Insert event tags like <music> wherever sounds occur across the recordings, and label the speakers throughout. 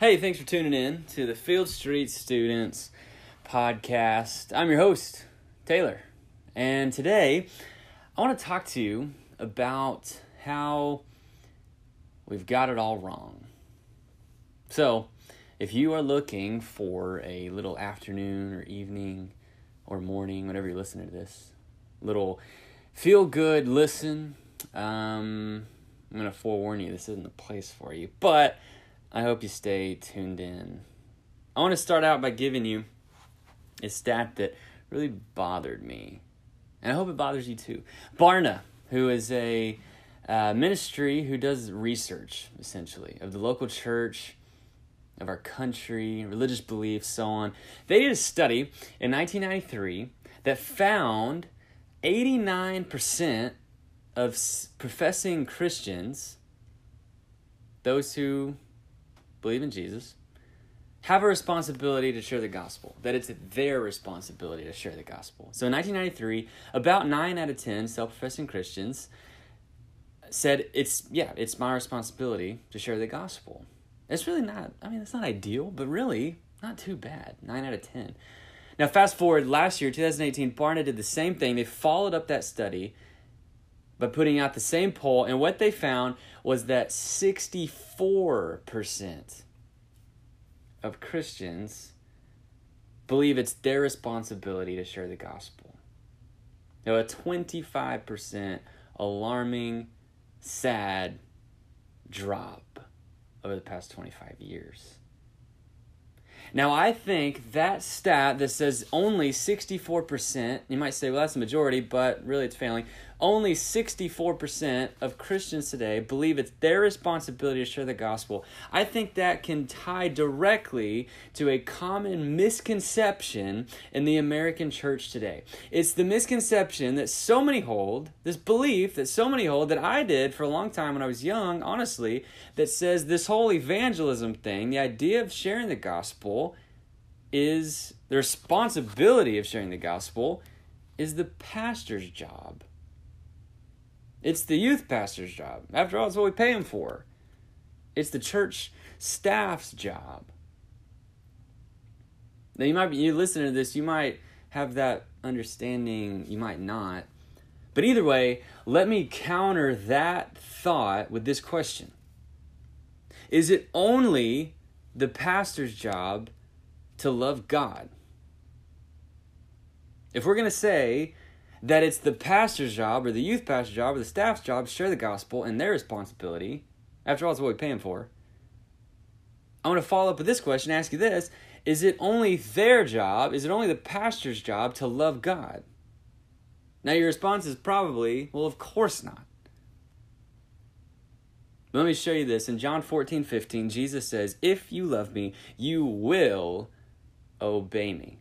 Speaker 1: Hey, thanks for tuning in to the Field Street Students podcast. I'm your host, Taylor. And today, I want to talk to you about how we've got it all wrong. So, if you are looking for a little afternoon or evening or morning, whenever you're listening to this, little feel good listen, um, I'm going to forewarn you, this isn't the place for you. But I hope you stay tuned in. I want to start out by giving you a stat that really bothered me. And I hope it bothers you too. Barna, who is a uh, ministry who does research, essentially, of the local church, of our country, religious beliefs, so on. They did a study in 1993 that found 89% of professing Christians, those who believe in Jesus, have a responsibility to share the gospel, that it's their responsibility to share the gospel. So in 1993, about 9 out of 10 self professing Christians said, it's, yeah, it's my responsibility to share the gospel. It's really not, I mean, it's not ideal, but really not too bad. 9 out of 10. Now, fast forward last year, 2018, Barna did the same thing. They followed up that study by putting out the same poll, and what they found was that 64% of Christians believe it's their responsibility to share the gospel. Now, a 25% alarming, sad drop over the past 25 years. Now, I think that stat that says only 64%, you might say, well, that's the majority, but really it's failing. Only 64% of Christians today believe it's their responsibility to share the gospel. I think that can tie directly to a common misconception in the American church today. It's the misconception that so many hold, this belief that so many hold, that I did for a long time when I was young, honestly, that says this whole evangelism thing, the idea of sharing the gospel, is the responsibility of sharing the gospel is the pastor's job. It's the youth pastor's job. After all, it's what we pay him for. It's the church staff's job. Now you might be you listening to this, you might have that understanding, you might not. But either way, let me counter that thought with this question. Is it only the pastor's job to love God? If we're going to say that it's the pastor's job or the youth pastor's job or the staff's job to share the gospel and their responsibility. After all, it's what we pay them for. I want to follow up with this question, ask you this. Is it only their job, is it only the pastor's job to love God? Now, your response is probably, well, of course not. Let me show you this. In John 14, 15, Jesus says, If you love me, you will obey me.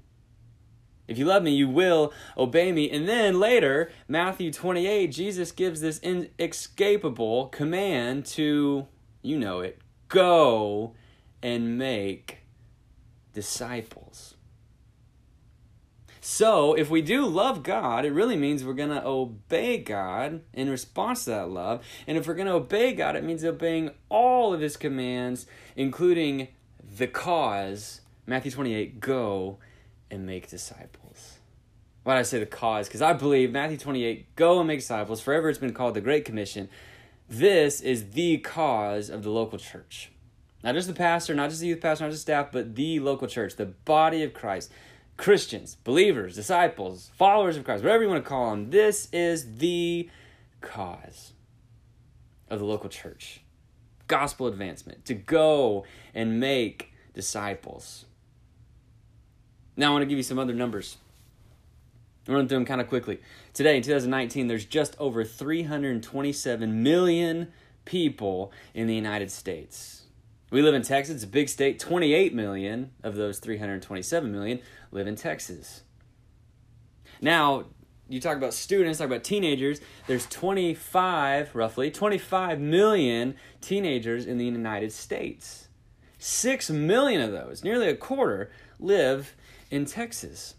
Speaker 1: If you love me, you will obey me. And then later, Matthew 28, Jesus gives this inescapable command to, you know it, go and make disciples. So, if we do love God, it really means we're going to obey God in response to that love. And if we're going to obey God, it means obeying all of his commands, including the cause. Matthew 28, go and make disciples. Why did I say the cause? Because I believe Matthew 28, go and make disciples, forever it's been called the Great Commission. This is the cause of the local church. Not just the pastor, not just the youth pastor, not just staff, but the local church, the body of Christ. Christians, believers, disciples, followers of Christ, whatever you want to call them. This is the cause of the local church. Gospel advancement, to go and make disciples. Now I want to give you some other numbers. I'll run through them kind of quickly. Today, in 2019, there's just over 327 million people in the United States. We live in Texas, it's a big state. 28 million of those 327 million live in Texas. Now, you talk about students, talk about teenagers, there's 25, roughly, 25 million teenagers in the United States. Six million of those, nearly a quarter, live in Texas.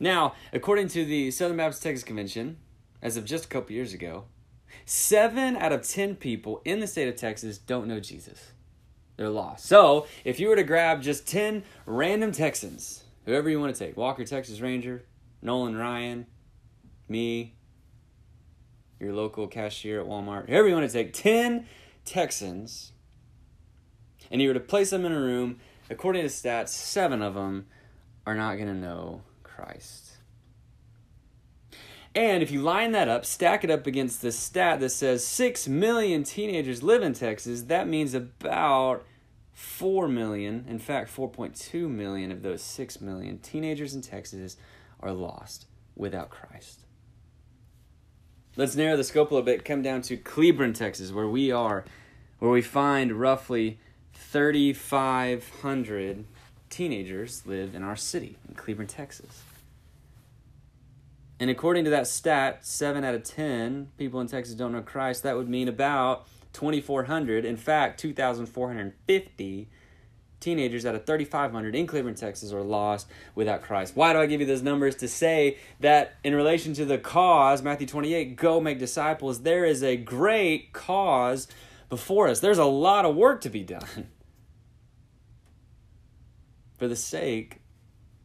Speaker 1: Now, according to the Southern Baptist Texas Convention, as of just a couple years ago, seven out of ten people in the state of Texas don't know Jesus. they're lost. So, if you were to grab just 10 random Texans, whoever you want to take, Walker, Texas Ranger, Nolan Ryan, me, your local cashier at Walmart, whoever you want to take, 10 Texans, and you were to place them in a room, according to stats, seven of them are not going to know Christ. And if you line that up, stack it up against the stat that says 6 million teenagers live in Texas, that means about 4 million, in fact, 4.2 million of those 6 million teenagers in Texas are lost without Christ. Let's narrow the scope a little bit, come down to Cleburne, Texas, where we are, where we find roughly 3,500 teenagers live in our city, in Cleburne, Texas. And according to that stat, 7 out of 10 people in Texas don't know Christ. That would mean about 2,400, in fact, 2,450 teenagers out of 3,500 in Cleburne, Texas are lost without Christ. Why do I give you those numbers? To say that in relation to the cause, Matthew 28, go make disciples, there is a great cause before us. There's a lot of work to be done <laughs> for the sake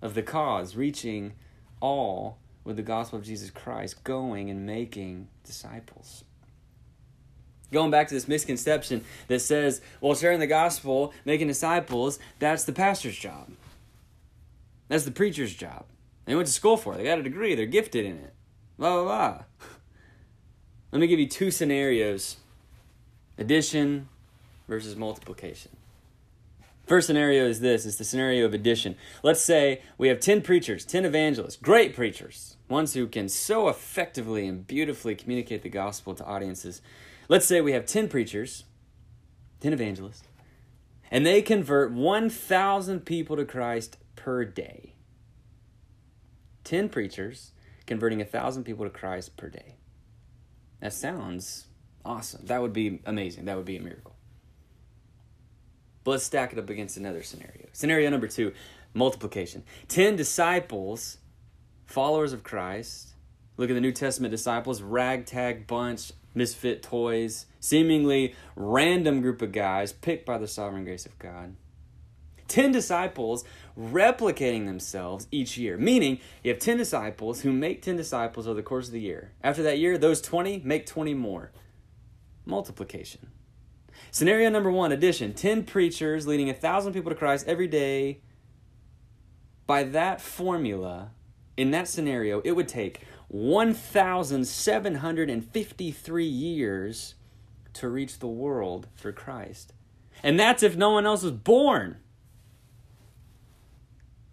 Speaker 1: of the cause, reaching all with the gospel of Jesus Christ, going and making disciples. Going back to this misconception that says, well, sharing the gospel, making disciples, that's the pastor's job. That's the preacher's job. They went to school for it, they got a degree, they're gifted in it. Blah, blah, blah. Let me give you two scenarios addition versus multiplication. First scenario is this it's the scenario of addition. Let's say we have 10 preachers, 10 evangelists, great preachers, ones who can so effectively and beautifully communicate the gospel to audiences. Let's say we have 10 preachers, 10 evangelists, and they convert 1,000 people to Christ per day. 10 preachers converting 1,000 people to Christ per day. That sounds awesome. That would be amazing. That would be a miracle. But let's stack it up against another scenario. Scenario number two multiplication. 10 disciples, followers of Christ. Look at the New Testament disciples, ragtag bunch, misfit toys, seemingly random group of guys picked by the sovereign grace of God. 10 disciples replicating themselves each year, meaning you have 10 disciples who make 10 disciples over the course of the year. After that year, those 20 make 20 more. Multiplication. Scenario number one addition 10 preachers leading 1,000 people to Christ every day. By that formula, in that scenario, it would take 1,753 years to reach the world for Christ. And that's if no one else was born.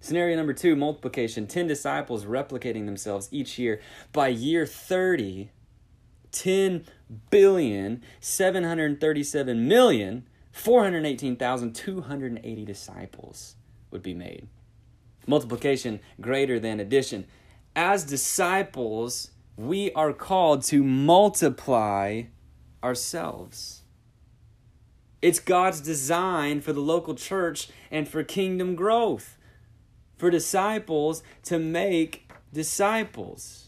Speaker 1: Scenario number two multiplication 10 disciples replicating themselves each year. By year 30, 10 billion 737 million 418,280 disciples would be made. Multiplication greater than addition. As disciples, we are called to multiply ourselves. It's God's design for the local church and for kingdom growth, for disciples to make disciples.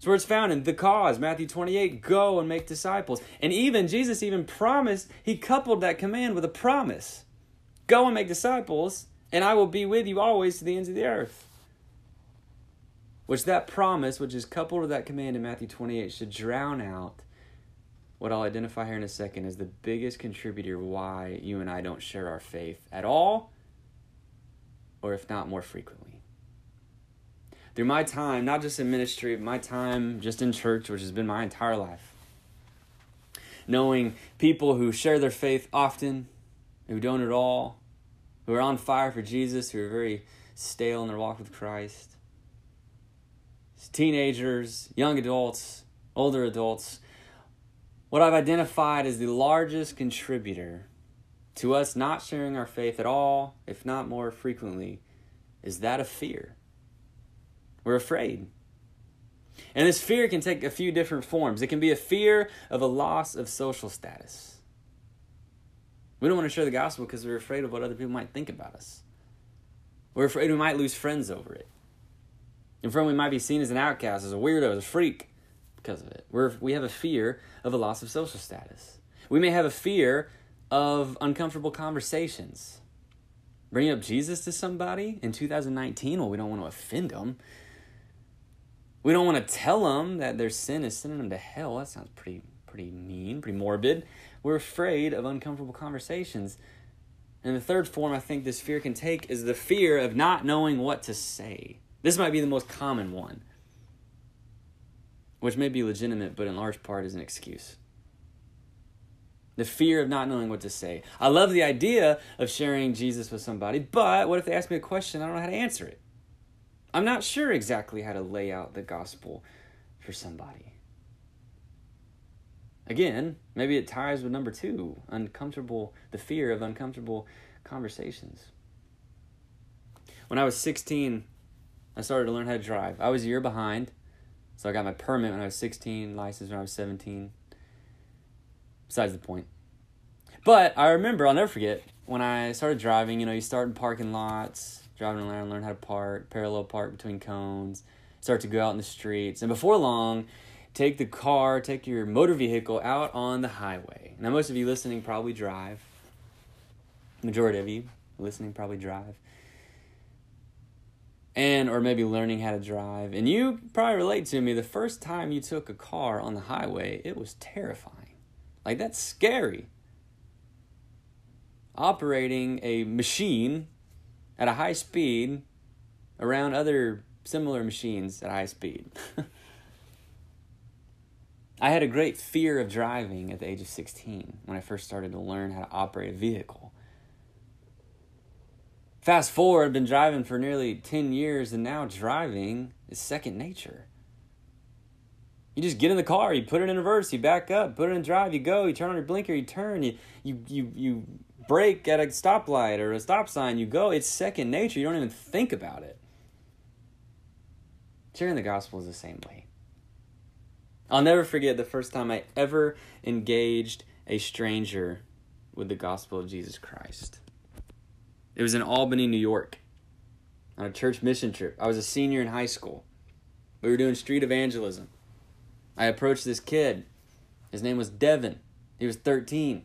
Speaker 1: It's where it's found in the cause, Matthew 28, go and make disciples. And even Jesus even promised, he coupled that command with a promise. Go and make disciples, and I will be with you always to the ends of the earth. Which that promise, which is coupled with that command in Matthew 28, should drown out what I'll identify here in a second as the biggest contributor why you and I don't share our faith at all, or if not more frequently through my time, not just in ministry, my time just in church, which has been my entire life. Knowing people who share their faith often, who don't at all, who are on fire for Jesus, who are very stale in their walk with Christ. Teenagers, young adults, older adults. What I've identified as the largest contributor to us not sharing our faith at all, if not more frequently, is that of fear. We're afraid. And this fear can take a few different forms. It can be a fear of a loss of social status. We don't want to share the gospel because we're afraid of what other people might think about us. We're afraid we might lose friends over it. And from we might be seen as an outcast, as a weirdo, as a freak because of it. We're, we have a fear of a loss of social status. We may have a fear of uncomfortable conversations. Bringing up Jesus to somebody in 2019, well, we don't want to offend them. We don't want to tell them that their sin is sending them to hell. That sounds pretty pretty mean, pretty morbid. We're afraid of uncomfortable conversations. And the third form I think this fear can take is the fear of not knowing what to say. This might be the most common one, which may be legitimate, but in large part is an excuse. The fear of not knowing what to say. I love the idea of sharing Jesus with somebody, but what if they ask me a question? I don't know how to answer it. I'm not sure exactly how to lay out the gospel for somebody. Again, maybe it ties with number two uncomfortable, the fear of uncomfortable conversations. When I was 16, I started to learn how to drive. I was a year behind, so I got my permit when I was 16, license when I was 17. Besides the point. But I remember, I'll never forget, when I started driving, you know, you start in parking lots, driving around, learn how to park, parallel park between cones, start to go out in the streets. And before long, take the car, take your motor vehicle out on the highway. Now, most of you listening probably drive. Majority of you listening probably drive. And, or maybe learning how to drive. And you probably relate to me the first time you took a car on the highway, it was terrifying. Like, that's scary. Operating a machine at a high speed around other similar machines at high speed. <laughs> I had a great fear of driving at the age of 16 when I first started to learn how to operate a vehicle. Fast forward, I've been driving for nearly 10 years, and now driving is second nature. You just get in the car, you put it in reverse, you back up, put it in drive, you go, you turn on your blinker, you turn, you you you, you brake at a stoplight or a stop sign, you go. It's second nature. You don't even think about it. Sharing the gospel is the same way. I'll never forget the first time I ever engaged a stranger with the gospel of Jesus Christ. It was in Albany, New York, on a church mission trip. I was a senior in high school. We were doing street evangelism. I approached this kid. His name was Devin. He was 13.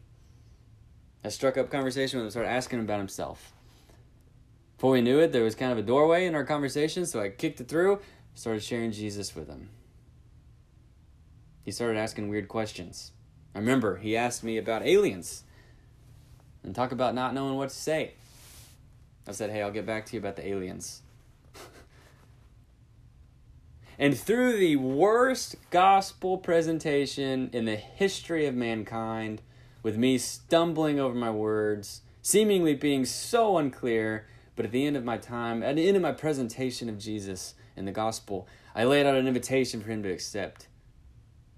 Speaker 1: I struck up conversation with him, started asking him about himself. Before we knew it, there was kind of a doorway in our conversation, so I kicked it through, started sharing Jesus with him he started asking weird questions. I remember he asked me about aliens and talk about not knowing what to say. I said, hey, I'll get back to you about the aliens. <laughs> and through the worst gospel presentation in the history of mankind, with me stumbling over my words, seemingly being so unclear, but at the end of my time, at the end of my presentation of Jesus and the gospel, I laid out an invitation for him to accept.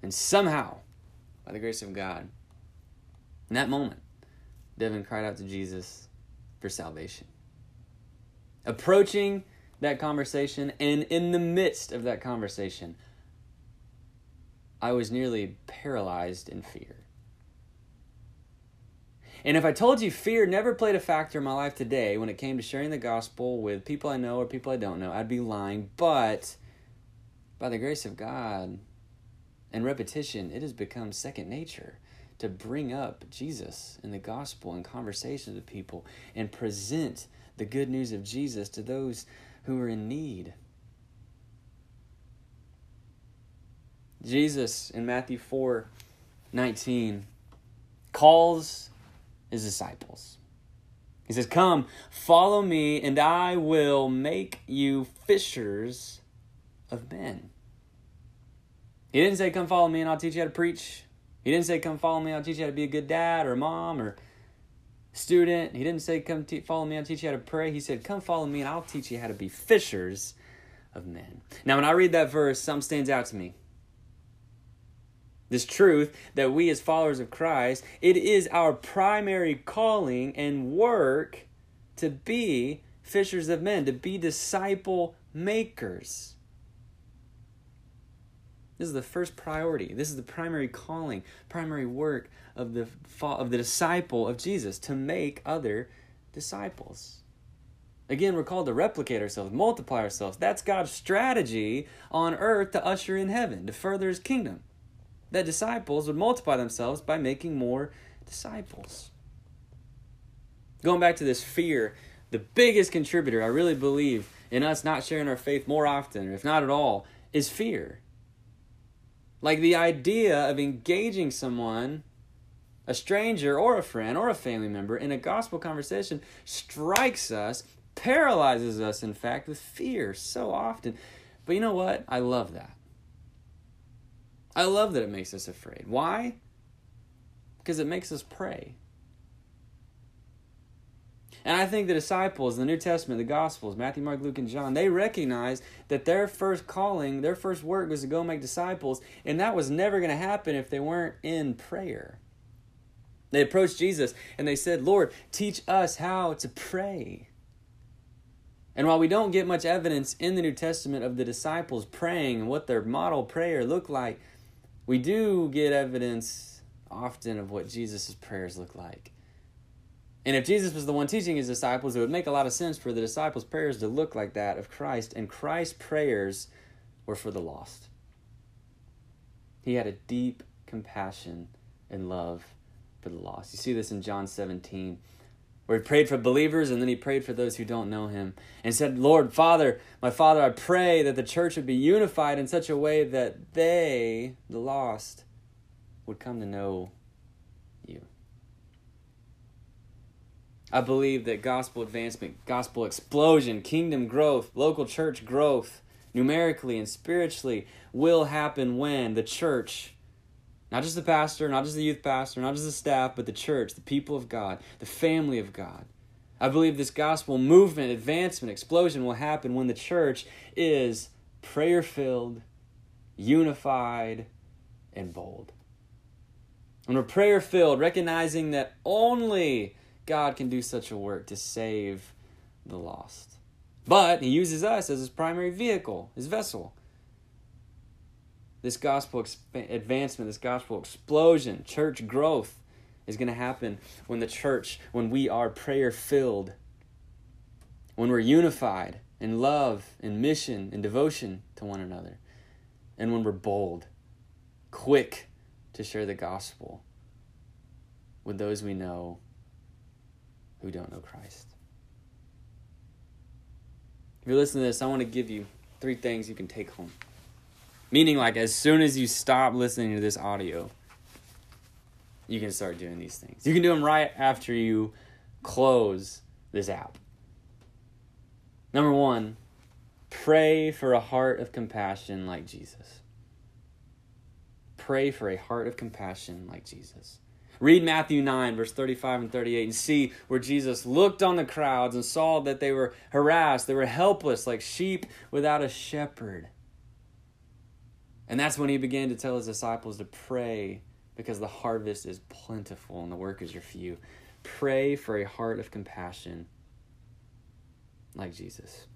Speaker 1: And somehow, by the grace of God, in that moment, Devin cried out to Jesus for salvation. Approaching that conversation, and in the midst of that conversation, I was nearly paralyzed in fear. And if I told you fear never played a factor in my life today when it came to sharing the gospel with people I know or people I don't know, I'd be lying. But by the grace of God, and repetition, it has become second nature to bring up Jesus and the gospel in conversations with people and present the good news of Jesus to those who are in need. Jesus in Matthew 4 19 calls his disciples. He says, Come, follow me, and I will make you fishers of men. He didn't say, Come follow me and I'll teach you how to preach. He didn't say, Come follow me, I'll teach you how to be a good dad or mom or student. He didn't say, Come te- follow me, I'll teach you how to pray. He said, Come follow me and I'll teach you how to be fishers of men. Now, when I read that verse, something stands out to me. This truth that we, as followers of Christ, it is our primary calling and work to be fishers of men, to be disciple makers. This is the first priority. This is the primary calling, primary work of the of the disciple of Jesus to make other disciples. Again, we're called to replicate ourselves, multiply ourselves. That's God's strategy on earth to usher in heaven, to further his kingdom. That disciples would multiply themselves by making more disciples. Going back to this fear, the biggest contributor, I really believe, in us not sharing our faith more often, if not at all, is fear. Like the idea of engaging someone, a stranger or a friend or a family member, in a gospel conversation strikes us, paralyzes us, in fact, with fear so often. But you know what? I love that. I love that it makes us afraid. Why? Because it makes us pray. And I think the disciples in the New Testament, the Gospels, Matthew, Mark, Luke, and John, they recognized that their first calling, their first work was to go make disciples, and that was never going to happen if they weren't in prayer. They approached Jesus and they said, Lord, teach us how to pray. And while we don't get much evidence in the New Testament of the disciples praying and what their model prayer looked like, we do get evidence often of what Jesus' prayers look like. And if Jesus was the one teaching his disciples, it would make a lot of sense for the disciples' prayers to look like that of Christ. And Christ's prayers were for the lost. He had a deep compassion and love for the lost. You see this in John 17, where he prayed for believers and then he prayed for those who don't know him and said, Lord, Father, my Father, I pray that the church would be unified in such a way that they, the lost, would come to know you. I believe that gospel advancement, gospel explosion, kingdom growth, local church growth, numerically and spiritually, will happen when the church, not just the pastor, not just the youth pastor, not just the staff, but the church, the people of God, the family of God. I believe this gospel movement, advancement, explosion will happen when the church is prayer filled, unified, and bold. When we're prayer filled, recognizing that only God can do such a work to save the lost. But he uses us as his primary vehicle, his vessel. This gospel exp- advancement, this gospel explosion, church growth is going to happen when the church, when we are prayer filled, when we're unified in love and mission and devotion to one another, and when we're bold, quick to share the gospel with those we know who don't know Christ. If you're listening to this, I want to give you three things you can take home. Meaning, like, as soon as you stop listening to this audio, you can start doing these things. You can do them right after you close this app. Number one, pray for a heart of compassion like Jesus. Pray for a heart of compassion like Jesus. Read Matthew 9, verse 35 and 38, and see where Jesus looked on the crowds and saw that they were harassed, they were helpless, like sheep without a shepherd. And that's when he began to tell his disciples to pray because the harvest is plentiful and the workers are few. Pray for a heart of compassion like Jesus.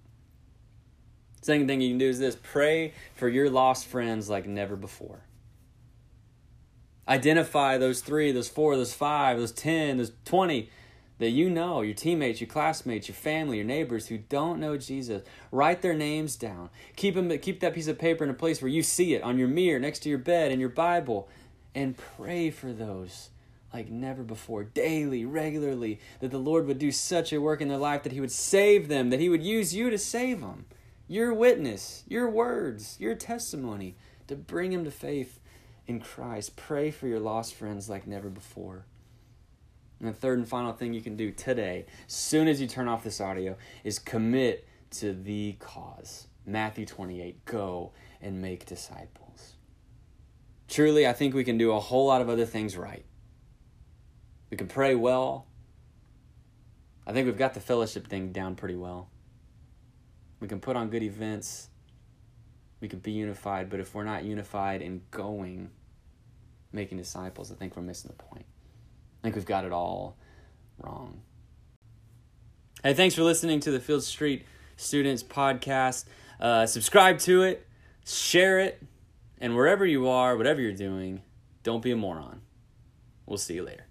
Speaker 1: Second thing you can do is this pray for your lost friends like never before. Identify those three, those four, those five, those 10, those 20 that you know, your teammates, your classmates, your family, your neighbors who don't know Jesus. Write their names down. Keep them keep that piece of paper in a place where you see it on your mirror, next to your bed, in your Bible, and pray for those like never before, daily, regularly, that the Lord would do such a work in their life that He would save them, that He would use you to save them. Your witness, your words, your testimony to bring them to faith in Christ. Pray for your lost friends like never before. And the third and final thing you can do today, soon as you turn off this audio, is commit to the cause. Matthew 28 Go and make disciples. Truly, I think we can do a whole lot of other things right. We can pray well. I think we've got the fellowship thing down pretty well. We can put on good events we can be unified, but if we're not unified in going, making disciples, I think we're missing the point. I think we've got it all wrong. Hey, thanks for listening to the Field Street Students Podcast. Uh, subscribe to it, share it, and wherever you are, whatever you're doing, don't be a moron. We'll see you later.